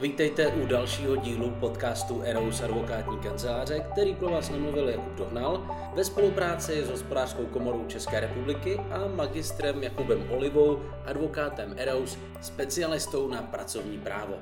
Vítejte u dalšího dílu podcastu Eros advokátní kanceláře, který pro vás nemluvil Jakub Dohnal ve spolupráci s hospodářskou komorou České republiky a magistrem Jakubem Olivou, advokátem Eros, specialistou na pracovní právo.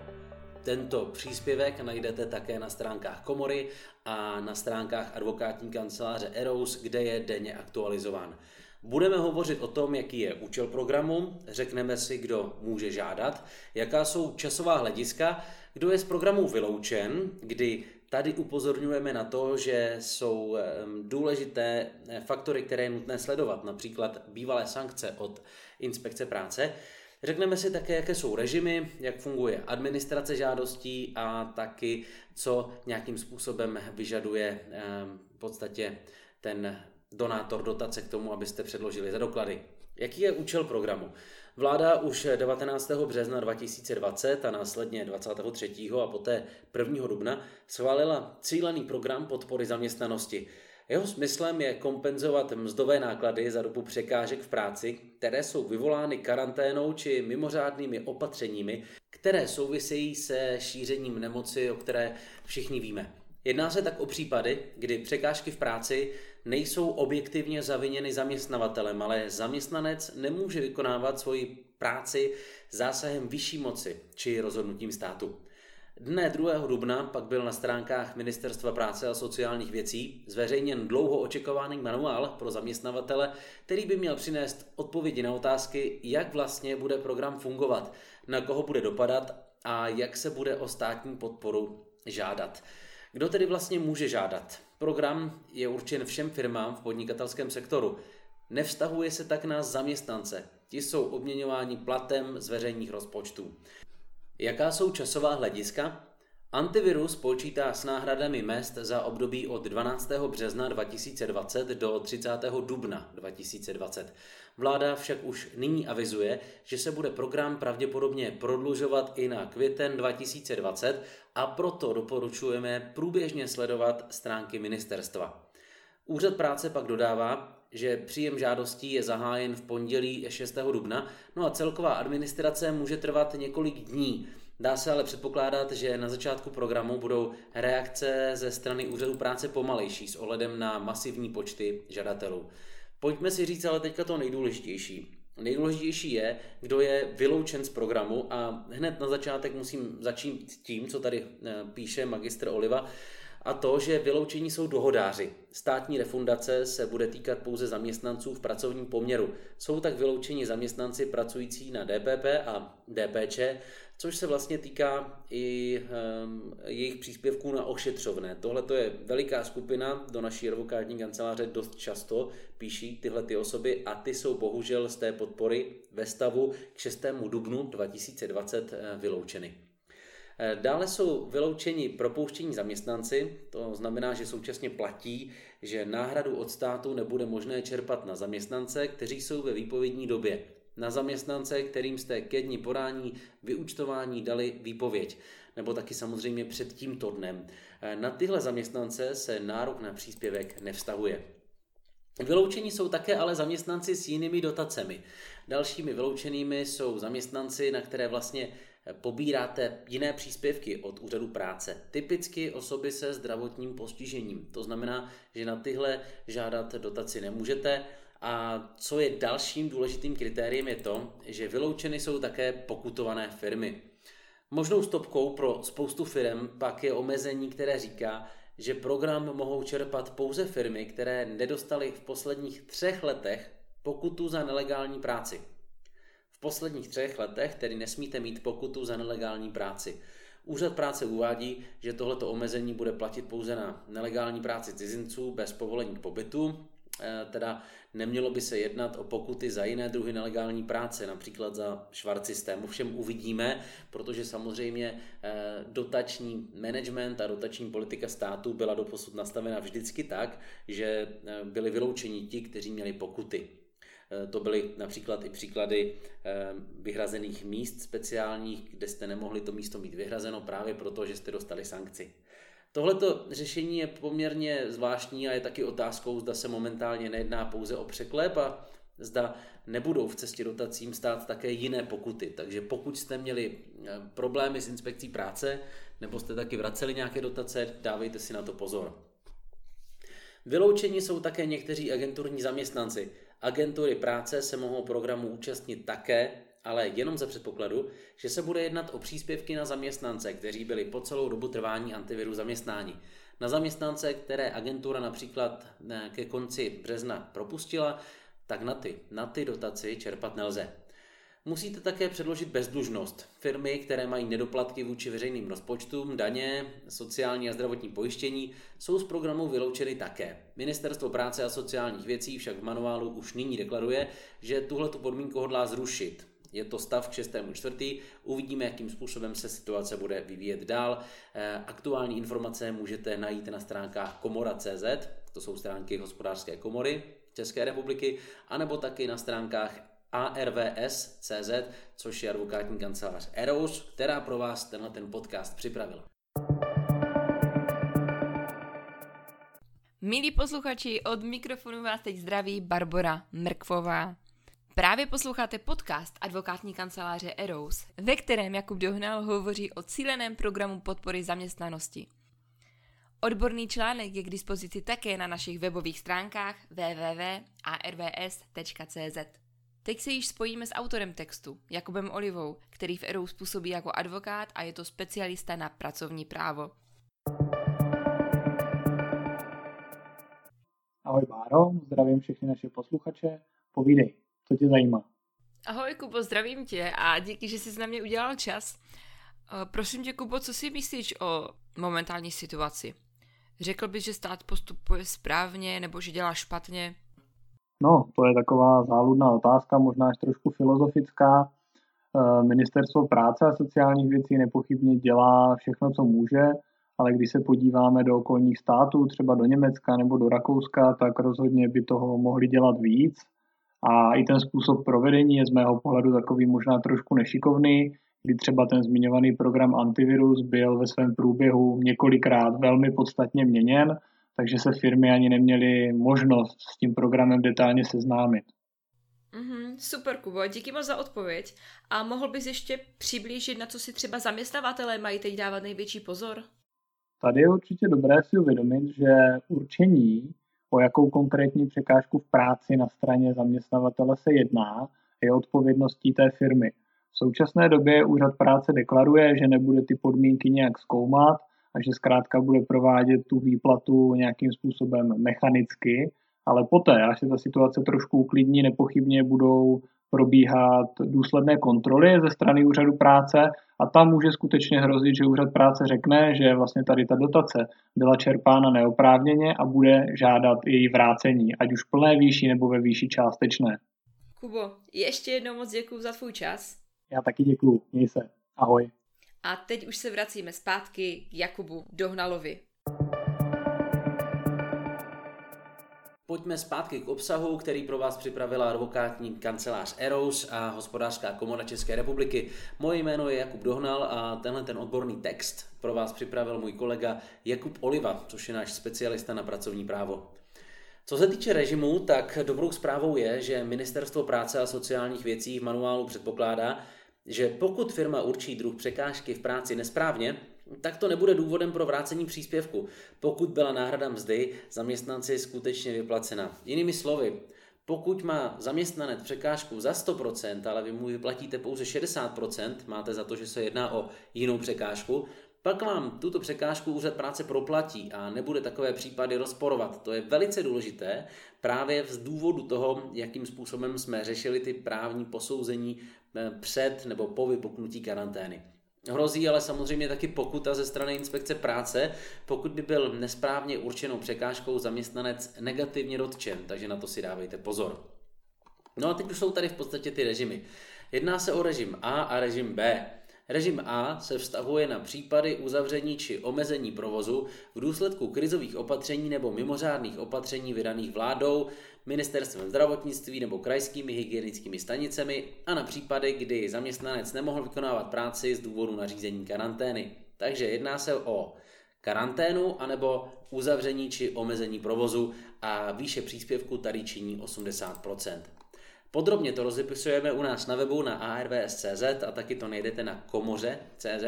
Tento příspěvek najdete také na stránkách komory a na stránkách advokátní kanceláře Eros, kde je denně aktualizován. Budeme hovořit o tom, jaký je účel programu, řekneme si, kdo může žádat, jaká jsou časová hlediska, kdo je z programu vyloučen, kdy tady upozorňujeme na to, že jsou důležité eh, faktory, které je nutné sledovat, například bývalé sankce od inspekce práce. Řekneme si také, jaké jsou režimy, jak funguje administrace žádostí a taky, co nějakým způsobem vyžaduje v podstatě ten donátor dotace k tomu, abyste předložili za doklady. Jaký je účel programu? Vláda už 19. března 2020 a následně 23. a poté 1. dubna schválila cílený program podpory zaměstnanosti. Jeho smyslem je kompenzovat mzdové náklady za dobu překážek v práci, které jsou vyvolány karanténou či mimořádnými opatřeními, které souvisejí se šířením nemoci, o které všichni víme. Jedná se tak o případy, kdy překážky v práci nejsou objektivně zaviněny zaměstnavatelem, ale zaměstnanec nemůže vykonávat svoji práci zásahem vyšší moci či rozhodnutím státu. Dne 2. dubna pak byl na stránkách Ministerstva práce a sociálních věcí zveřejněn dlouho očekovaný manuál pro zaměstnavatele, který by měl přinést odpovědi na otázky, jak vlastně bude program fungovat, na koho bude dopadat a jak se bude o státní podporu žádat. Kdo tedy vlastně může žádat? Program je určen všem firmám v podnikatelském sektoru. Nevztahuje se tak na zaměstnance. Ti jsou obměňováni platem z veřejných rozpočtů. Jaká jsou časová hlediska? Antivirus počítá s náhradami mest za období od 12. března 2020 do 30. dubna 2020. Vláda však už nyní avizuje, že se bude program pravděpodobně prodlužovat i na květen 2020 a proto doporučujeme průběžně sledovat stránky ministerstva. Úřad práce pak dodává, že příjem žádostí je zahájen v pondělí 6. dubna, no a celková administrace může trvat několik dní. Dá se ale předpokládat, že na začátku programu budou reakce ze strany úřadu práce pomalejší s ohledem na masivní počty žadatelů. Pojďme si říct ale teďka to nejdůležitější. Nejdůležitější je, kdo je vyloučen z programu a hned na začátek musím začít tím, co tady eh, píše magistr Oliva, a to, že vyloučení jsou dohodáři. Státní refundace se bude týkat pouze zaměstnanců v pracovním poměru. Jsou tak vyloučeni zaměstnanci pracující na DPP a DPČ, což se vlastně týká i um, jejich příspěvků na ošetřovné. Tohle to je veliká skupina, do naší advokátní kanceláře dost často píší tyhle ty osoby a ty jsou bohužel z té podpory ve stavu k 6. dubnu 2020 eh, vyloučeny. Eh, dále jsou vyloučeni propouštění zaměstnanci, to znamená, že současně platí, že náhradu od státu nebude možné čerpat na zaměstnance, kteří jsou ve výpovědní době. Na zaměstnance, kterým jste ke dni podání vyúčtování dali výpověď, nebo taky samozřejmě před tímto dnem. Eh, na tyhle zaměstnance se nárok na příspěvek nevztahuje. Vyloučení jsou také ale zaměstnanci s jinými dotacemi. Dalšími vyloučenými jsou zaměstnanci, na které vlastně pobíráte jiné příspěvky od úřadu práce. Typicky osoby se zdravotním postižením. To znamená, že na tyhle žádat dotaci nemůžete. A co je dalším důležitým kritériem je to, že vyloučeny jsou také pokutované firmy. Možnou stopkou pro spoustu firm pak je omezení, které říká, že program mohou čerpat pouze firmy, které nedostaly v posledních třech letech pokutu za nelegální práci posledních třech letech tedy nesmíte mít pokutu za nelegální práci. Úřad práce uvádí, že tohleto omezení bude platit pouze na nelegální práci cizinců bez povolení k pobytu, teda nemělo by se jednat o pokuty za jiné druhy nelegální práce, například za švart systém. Ovšem uvidíme, protože samozřejmě eh, dotační management a dotační politika státu byla doposud nastavena vždycky tak, že eh, byli vyloučeni ti, kteří měli pokuty. Eh, to byly například i příklady eh, vyhrazených míst speciálních, kde jste nemohli to místo mít vyhrazeno právě proto, že jste dostali sankci. Tohleto řešení je poměrně zvláštní a je taky otázkou, zda se momentálně nejedná pouze o překlep a zda nebudou v cestě dotacím stát také jiné pokuty. Takže pokud jste měli eh, problémy s inspekcí práce, nebo jste taky vraceli nějaké dotace, dávejte si na to pozor. Vyloučeni jsou také někteří agenturní zaměstnanci. Agentury práce se mohou programu účastnit také, ale jenom za předpokladu, že se bude jednat o příspěvky na zaměstnance, kteří byli po celou dobu trvání antiviru zaměstnání. Na zaměstnance, které agentura například eh, ke konci března propustila, tak na ty, na ty dotaci čerpat nelze. Musíte také předložit bezdlužnost. Firmy, které mají nedoplatky vůči veřejným rozpočtům, daně, sociální a zdravotní pojištění, jsou z programu vyloučeny také. Ministerstvo práce a sociálních věcí však v manuálu už nyní deklaruje, že tuhle podmínku hodlá zrušit. Je to stav k 6. čtvrtý. Uvidíme, jakým způsobem se situace bude vyvíjet dál. Eh, aktuální informace můžete najít na stránkách komora.cz, to jsou stránky hospodářské komory České republiky, anebo taky na stránkách ARVS.cz, což je advokátní kancelář Eros, která pro vás tenhle ten podcast připravila. Milí posluchači, od mikrofonu vás teď zdraví Barbara Mrkvová. Právě posloucháte podcast advokátní kanceláře Eros, ve kterém Jakub Dohnal hovoří o cíleném programu podpory zaměstnanosti. Odborný článek je k dispozici také na našich webových stránkách www.arvs.cz. Teď se již spojíme s autorem textu, Jakubem Olivou, který v Eros působí jako advokát a je to specialista na pracovní právo. Ahoj Báro, zdravím všechny naše posluchače. Povídej, co tě zajímá? Ahoj Kubo, zdravím tě a díky, že jsi na mě udělal čas. Eh, prosím tě, Kubo, co si myslíš o momentální situaci? Řekl bys, že stát postupuje správně nebo že dělá špatně? No, to je taková záludná otázka, možná až trošku filozofická. Eh, Ministerstvo práce a sociálních věcí nepochybně dělá všechno, co může, ale když se podíváme do okolních států, třeba do Německa nebo do Rakouska, tak rozhodně by toho mohli dělat víc. A i ten způsob provedení je z mého pohledu takový možná trošku nešikovný, kdy třeba ten zmiňovaný program antivirus byl ve svém průběhu několikrát velmi podstatně měněn, takže se firmy ani neměly možnost s tím programem detailně seznámit. Mm-hmm, super, Kubo, díky moc za odpověď. A mohl bys ještě přiblížit, na co si třeba zaměstnavatelé mají teď dávat největší pozor? Tady je určitě dobré si uvědomit, že určení, o jakou konkrétní překážku v práci na straně zaměstnavatele se jedná, je odpovědností té firmy. V současné době úřad práce deklaruje, že nebude ty podmínky nějak zkoumat a že zkrátka bude provádět tu výplatu nějakým způsobem mechanicky, ale poté, až se ta situace trošku uklidní, nepochybně budou probíhat důsledné kontroly ze strany úřadu práce a tam může skutečně hrozit, že úřad práce řekne, že vlastně tady ta dotace byla čerpána neoprávněně a bude žádat její vrácení, ať už plné výši nebo ve výši částečné. Kubo, ještě jednou moc děkuji za tvůj čas. Já taky děkuji. Měj se. Ahoj. A teď už se vracíme zpátky k Jakubu Dohnalovi. Pojďme zpátky k obsahu, který pro vás připravila advokátní kancelář Eros a hospodářská komora České republiky. Moje jméno je Jakub Dohnal a tenhle ten odborný text pro vás připravil můj kolega Jakub Oliva, což je náš specialista na pracovní právo. Co se týče režimu, tak dobrou zprávou je, že Ministerstvo práce a sociálních věcí v manuálu předpokládá, že pokud firma určí druh překážky v práci nesprávně, tak to nebude důvodem pro vrácení příspěvku, pokud byla náhrada mzdy zaměstnanci skutečně vyplacena. Jinými slovy, pokud má zaměstnanec překážku za 100%, ale vy mu vyplatíte pouze 60%, máte za to, že se jedná o jinou překážku, pak vám tuto překážku úřad práce proplatí a nebude takové případy rozporovat. To je velice důležité právě z důvodu toho, jakým způsobem jsme řešili ty právní posouzení eh, před nebo po vypuknutí karantény. Hrozí ale samozřejmě taky pokuta ze strany inspekce práce, pokud by byl nesprávně určenou překážkou zaměstnanec negativně dotčen, takže na to si dávejte pozor. No a teď už jsou tady v podstatě ty režimy. Jedná se o režim A a režim B. Režim A se vztahuje na případy uzavření či omezení provozu v důsledku krizových opatření nebo mimořádných opatření vydaných vládou, ministerstvem zdravotnictví nebo krajskými hygienickými stanicemi a na případy, kdy zaměstnanec nemohl vykonávat práci z důvodu nařízení karantény. Takže jedná se o karanténu anebo uzavření či omezení provozu a výše příspěvku tady činí 80%. Podrobně to rozepisujeme u nás na webu na arvs.cz a taky to najdete na komoře.cz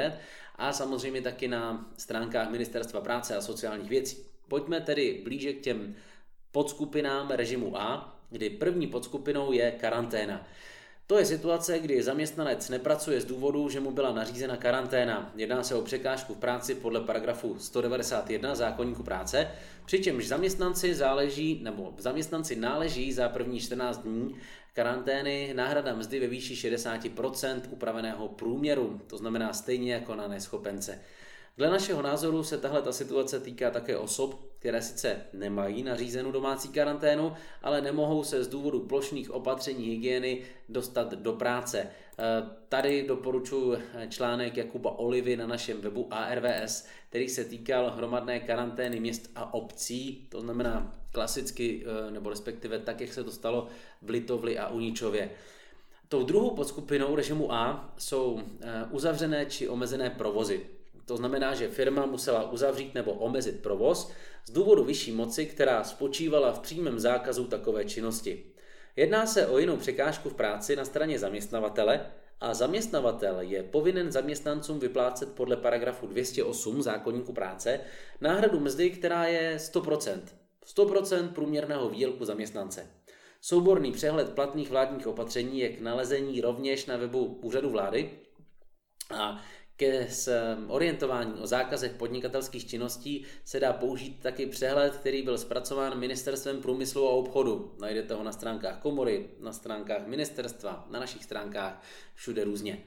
a samozřejmě taky na stránkách Ministerstva práce a sociálních věcí. Pojďme tedy blíže k těm podskupinám režimu A, kdy první podskupinou je karanténa. To je situace, kdy zaměstnanec nepracuje z důvodu, že mu byla nařízena karanténa. Jedná se o překážku v práci podle paragrafu 191 zákonníku práce, přičemž zaměstnanci záleží, nebo zaměstnanci náleží za první 14 dní karantény náhrada mzdy ve výši 60% upraveného průměru, to znamená stejně jako na neschopence. Dle našeho názoru se tahle ta situace týká také osob, které sice nemají nařízenou domácí karanténu, ale nemohou se z důvodu plošných opatření hygieny dostat do práce. E, tady doporučuji článek Jakuba Olivy na našem webu ARVS, který se týkal hromadné karantény měst a obcí, to znamená klasicky, e, nebo respektive tak, jak se to stalo v Litovli a Uničově. Tou druhou podskupinou režimu A jsou e, uzavřené či omezené provozy. To znamená, že firma musela uzavřít nebo omezit provoz z důvodu vyšší moci, která spočívala v přímém zákazu takové činnosti. Jedná se o jinou překážku v práci na straně zaměstnavatele a zaměstnavatel je povinen zaměstnancům vyplácet podle paragrafu 208 zákonníku práce náhradu mzdy, která je 100%. 100% průměrného výdělku zaměstnance. Souborný přehled platných vládních opatření je k nalezení rovněž na webu Úřadu vlády a ke orientování o zákazech podnikatelských činností se dá použít taky přehled, který byl zpracován Ministerstvem průmyslu a obchodu. Najdete ho na stránkách komory, na stránkách ministerstva, na našich stránkách, všude různě.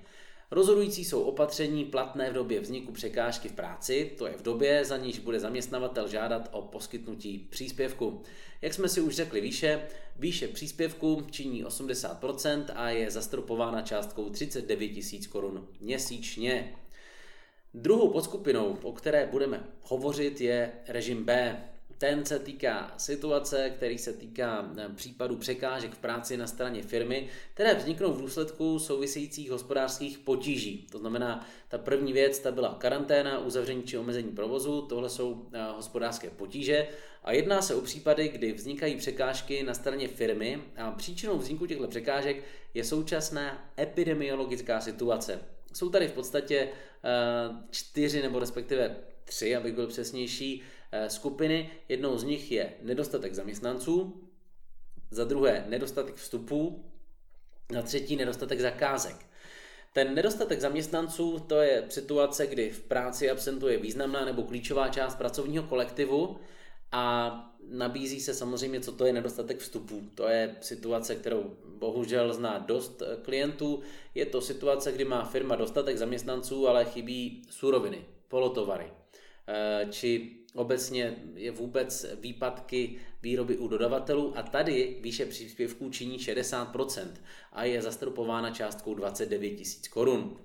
Rozhodující jsou opatření platné v době vzniku překážky v práci, to je v době, za níž bude zaměstnavatel žádat o poskytnutí příspěvku. Jak jsme si už řekli výše, výše příspěvku činí 80% a je zastropována částkou 39 000 korun měsíčně. Druhou podskupinou, o které budeme hovořit, je režim B, ten se týká situace, který se týká eh, případu překážek v práci na straně firmy, které vzniknou v důsledku souvisejících hospodářských potíží. To znamená, ta první věc, ta byla karanténa, uzavření či omezení provozu, tohle jsou eh, hospodářské potíže a jedná se o případy, kdy vznikají překážky na straně firmy a příčinou vzniku těchto překážek je současná epidemiologická situace. Jsou tady v podstatě eh, čtyři nebo respektive tři, abych byl přesnější, skupiny. Jednou z nich je nedostatek zaměstnanců, za druhé nedostatek vstupů, za třetí nedostatek zakázek. Ten nedostatek zaměstnanců to je situace, kdy v práci absentuje významná nebo klíčová část pracovního kolektivu a nabízí se samozřejmě, co to je nedostatek vstupů. To je situace, kterou bohužel zná dost eh, klientů. Je to situace, kdy má firma dostatek zaměstnanců, ale chybí suroviny, polotovary, eh, či Obecně je vůbec výpadky výroby u dodavatelů a tady výše příspěvků činí 60% a je zastropována částkou 29 000 korun.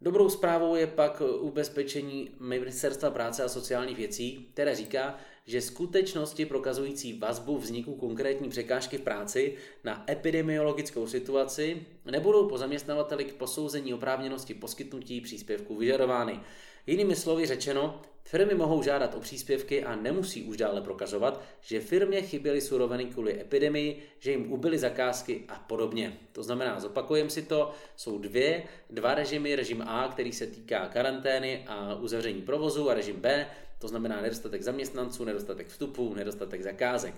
Dobrou zprávou je pak ubezpečení Ministerstva práce a sociálních věcí, které říká, že skutečnosti prokazující vazbu vzniku konkrétní překážky v práci na epidemiologickou situaci nebudou po zaměstnavateli k posouzení oprávněnosti poskytnutí příspěvku vyžadovány. Jinými slovy řečeno, firmy mohou žádat o příspěvky a nemusí už dále prokazovat, že firmě chyběly suroviny kvůli epidemii, že jim ubyly zakázky a podobně. To znamená, zopakujem si to, jsou dvě, dva režimy, režim A, který se týká karantény a uzavření provozu a režim B, to znamená nedostatek zaměstnanců, nedostatek vstupů, nedostatek zakázek.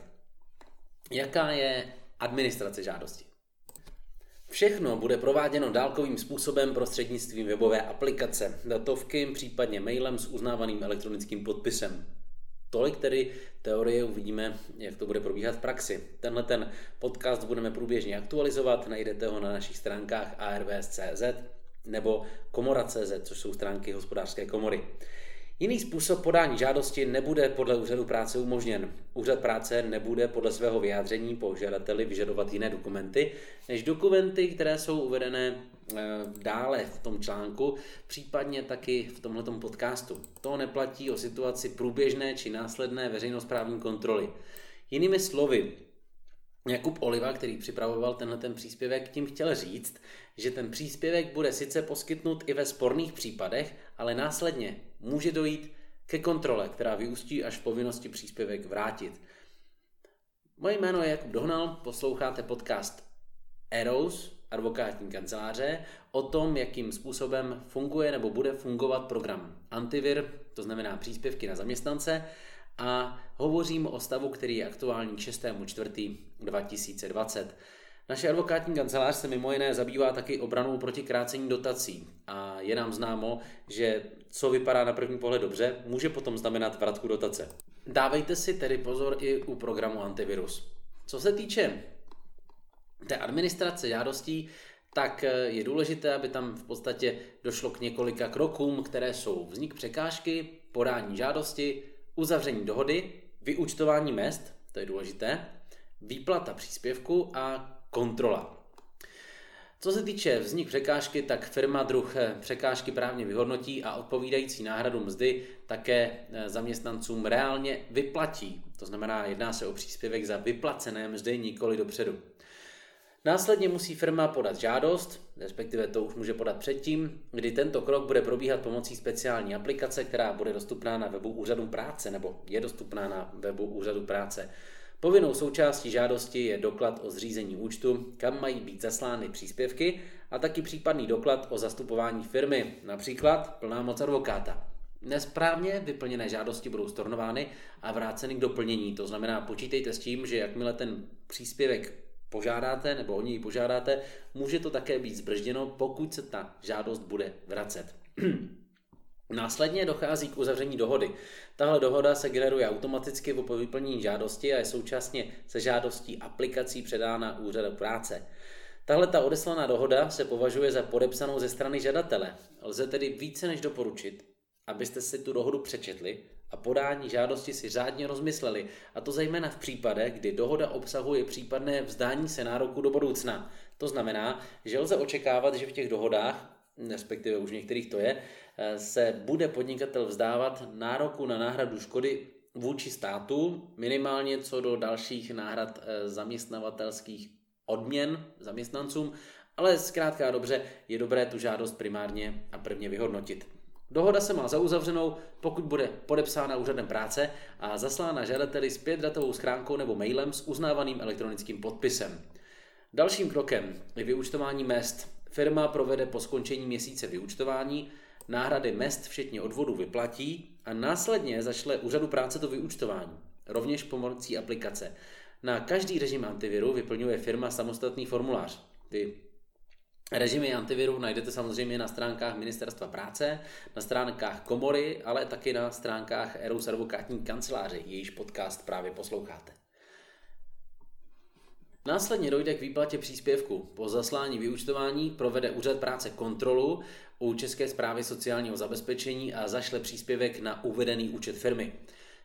Jaká je administrace žádosti? Všechno bude prováděno dálkovým způsobem prostřednictvím webové aplikace, datovky, případně mailem s uznávaným elektronickým podpisem. Tolik tedy teorie, uvidíme, jak to bude probíhat v praxi. Tenhle ten podcast budeme průběžně aktualizovat, najdete ho na našich stránkách arvs.cz nebo komora.cz, což jsou stránky hospodářské komory. Jiný způsob podání žádosti nebude podle úřadu práce umožněn. Úřad práce nebude podle svého vyjádření po žadateli vyžadovat jiné dokumenty, než dokumenty, které jsou uvedené eh, dále v tom článku, případně taky v tomto podcastu. To neplatí o situaci průběžné či následné veřejnosprávní kontroly. Jinými slovy, Jakub Oliva, který připravoval tenhle ten příspěvek, tím chtěl říct, že ten příspěvek bude sice poskytnut i ve sporných případech, ale následně může dojít ke kontrole, která vyústí až v povinnosti příspěvek vrátit. Moje jméno je Jakub Dohnal, posloucháte podcast Eros, advokátní kanceláře, o tom, jakým způsobem funguje nebo bude fungovat program Antivir, to znamená příspěvky na zaměstnance, a hovořím o stavu, který je aktuální k 6.4.2020. Naše advokátní kancelář se mimo jiné zabývá taky obranou proti krácení dotací a je nám známo, že co vypadá na první pohled dobře, může potom znamenat vratku dotace. Dávejte si tedy pozor i u programu Antivirus. Co se týče té administrace žádostí, tak eh, je důležité, aby tam v podstatě došlo k několika krokům, které jsou vznik překážky, podání žádosti, uzavření dohody, vyúčtování mest, to je důležité, výplata příspěvku a kontrola. Co se týče vznik překážky, tak firma druh eh, překážky právně vyhodnotí a odpovídající náhradu mzdy také eh, zaměstnancům reálně vyplatí. To znamená, jedná se o příspěvek za vyplacené mzdy nikoli dopředu. Následně musí firma podat žádost, respektive to už může podat předtím, kdy tento krok bude probíhat pomocí speciální aplikace, která bude dostupná na webu Úřadu práce nebo je dostupná na webu Úřadu práce. Povinnou součástí žádosti je doklad o zřízení účtu, kam mají být zaslány příspěvky a taky případný doklad o zastupování firmy, například plná moc advokáta. Nesprávně vyplněné žádosti budou stornovány a vráceny k doplnění. To znamená, počítejte s tím, že jakmile ten příspěvek požádáte nebo o něj požádáte, může to také být zbržděno, pokud se ta žádost bude vracet. Následně dochází k uzavření dohody. Tahle dohoda se generuje automaticky po vyplnění žádosti a je současně se žádostí aplikací předána úřadu práce. Tahle ta odeslaná dohoda se považuje za podepsanou ze strany žadatele. Lze tedy více než doporučit, abyste si tu dohodu přečetli a podání žádosti si řádně rozmysleli, a to zejména v případech, kdy dohoda obsahuje případné vzdání se nároku do budoucna. To znamená, že lze očekávat, že v těch dohodách, respektive už některých to je, se bude podnikatel vzdávat nároku na náhradu škody vůči státu, minimálně co do dalších náhrad eh, zaměstnavatelských odměn zaměstnancům, ale zkrátka dobře je dobré tu žádost primárně a prvně vyhodnotit. Dohoda se má za uzavřenou, pokud bude podepsána úřadem práce a zaslána žadateli zpět datovou schránkou nebo mailem s uznávaným elektronickým podpisem. Dalším krokem je vyúčtování mest. Firma provede po skončení měsíce vyúčtování náhrady mest včetně odvodu vyplatí a následně zašle úřadu práce to vyúčtování, rovněž pomocí aplikace. Na každý režim antiviru vyplňuje firma samostatný formulář. Ty Režimy antiviru najdete samozřejmě na stránkách Ministerstva práce, na stránkách Komory, ale taky na stránkách Erous advokátní kanceláře, jejíž podcast právě posloucháte. Následně dojde k výplatě příspěvku. Po zaslání vyúčtování provede úřad práce kontrolu u České zprávy sociálního zabezpečení a zašle příspěvek na uvedený účet firmy.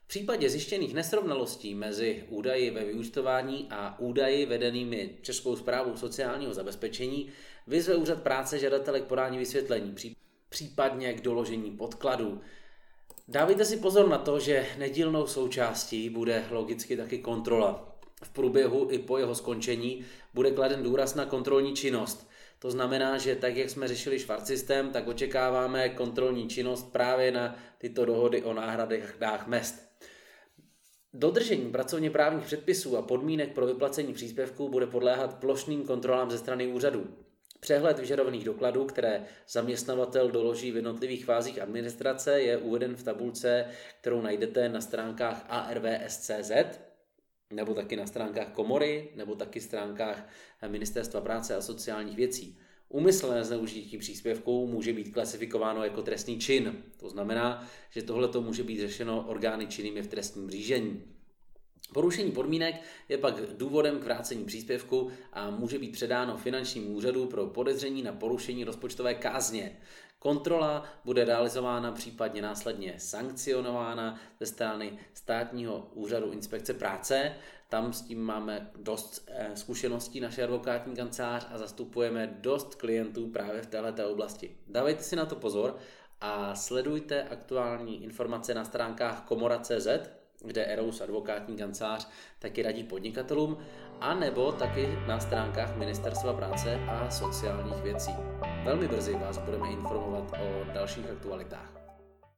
V případě zjištěných nesrovnalostí mezi údaji ve vyúčtování a údaji vedenými Českou zprávou sociálního zabezpečení vyzve úřad práce žadatele k podání vysvětlení, případně k doložení podkladů. Dávejte si pozor na to, že nedílnou součástí bude logicky taky kontrola v průběhu i po jeho skončení bude kladen důraz na kontrolní činnost. To znamená, že tak, jak jsme řešili švart systém, tak očekáváme kontrolní činnost právě na tyto dohody o náhradách mest. Dodržení pracovně právních předpisů a podmínek pro vyplacení příspěvků bude podléhat plošným kontrolám ze strany úřadů. Přehled vyžadovaných dokladů, které zaměstnavatel doloží v jednotlivých fázích administrace, je uveden v tabulce, kterou najdete na stránkách arvs.cz nebo taky na stránkách komory, nebo taky stránkách Ministerstva práce a sociálních věcí. Úmyslné zneužití příspěvků může být klasifikováno jako trestný čin. To znamená, že tohle může být řešeno orgány činnými v trestním řízení. Porušení podmínek je pak důvodem k vrácení příspěvku a může být předáno finančnímu úřadu pro podezření na porušení rozpočtové kázně. Kontrola bude realizována případně následně sankcionována ze strany státního úřadu inspekce práce. Tam s tím máme dost eh, zkušeností naše advokátní kancelář a zastupujeme dost klientů právě v této oblasti. Dávejte si na to pozor a sledujte aktuální informace na stránkách komora.cz, kde Eros advokátní kancelář taky radí podnikatelům, a nebo taky na stránkách Ministerstva práce a sociálních věcí. Velmi brzy vás budeme informovat o dalších aktualitách.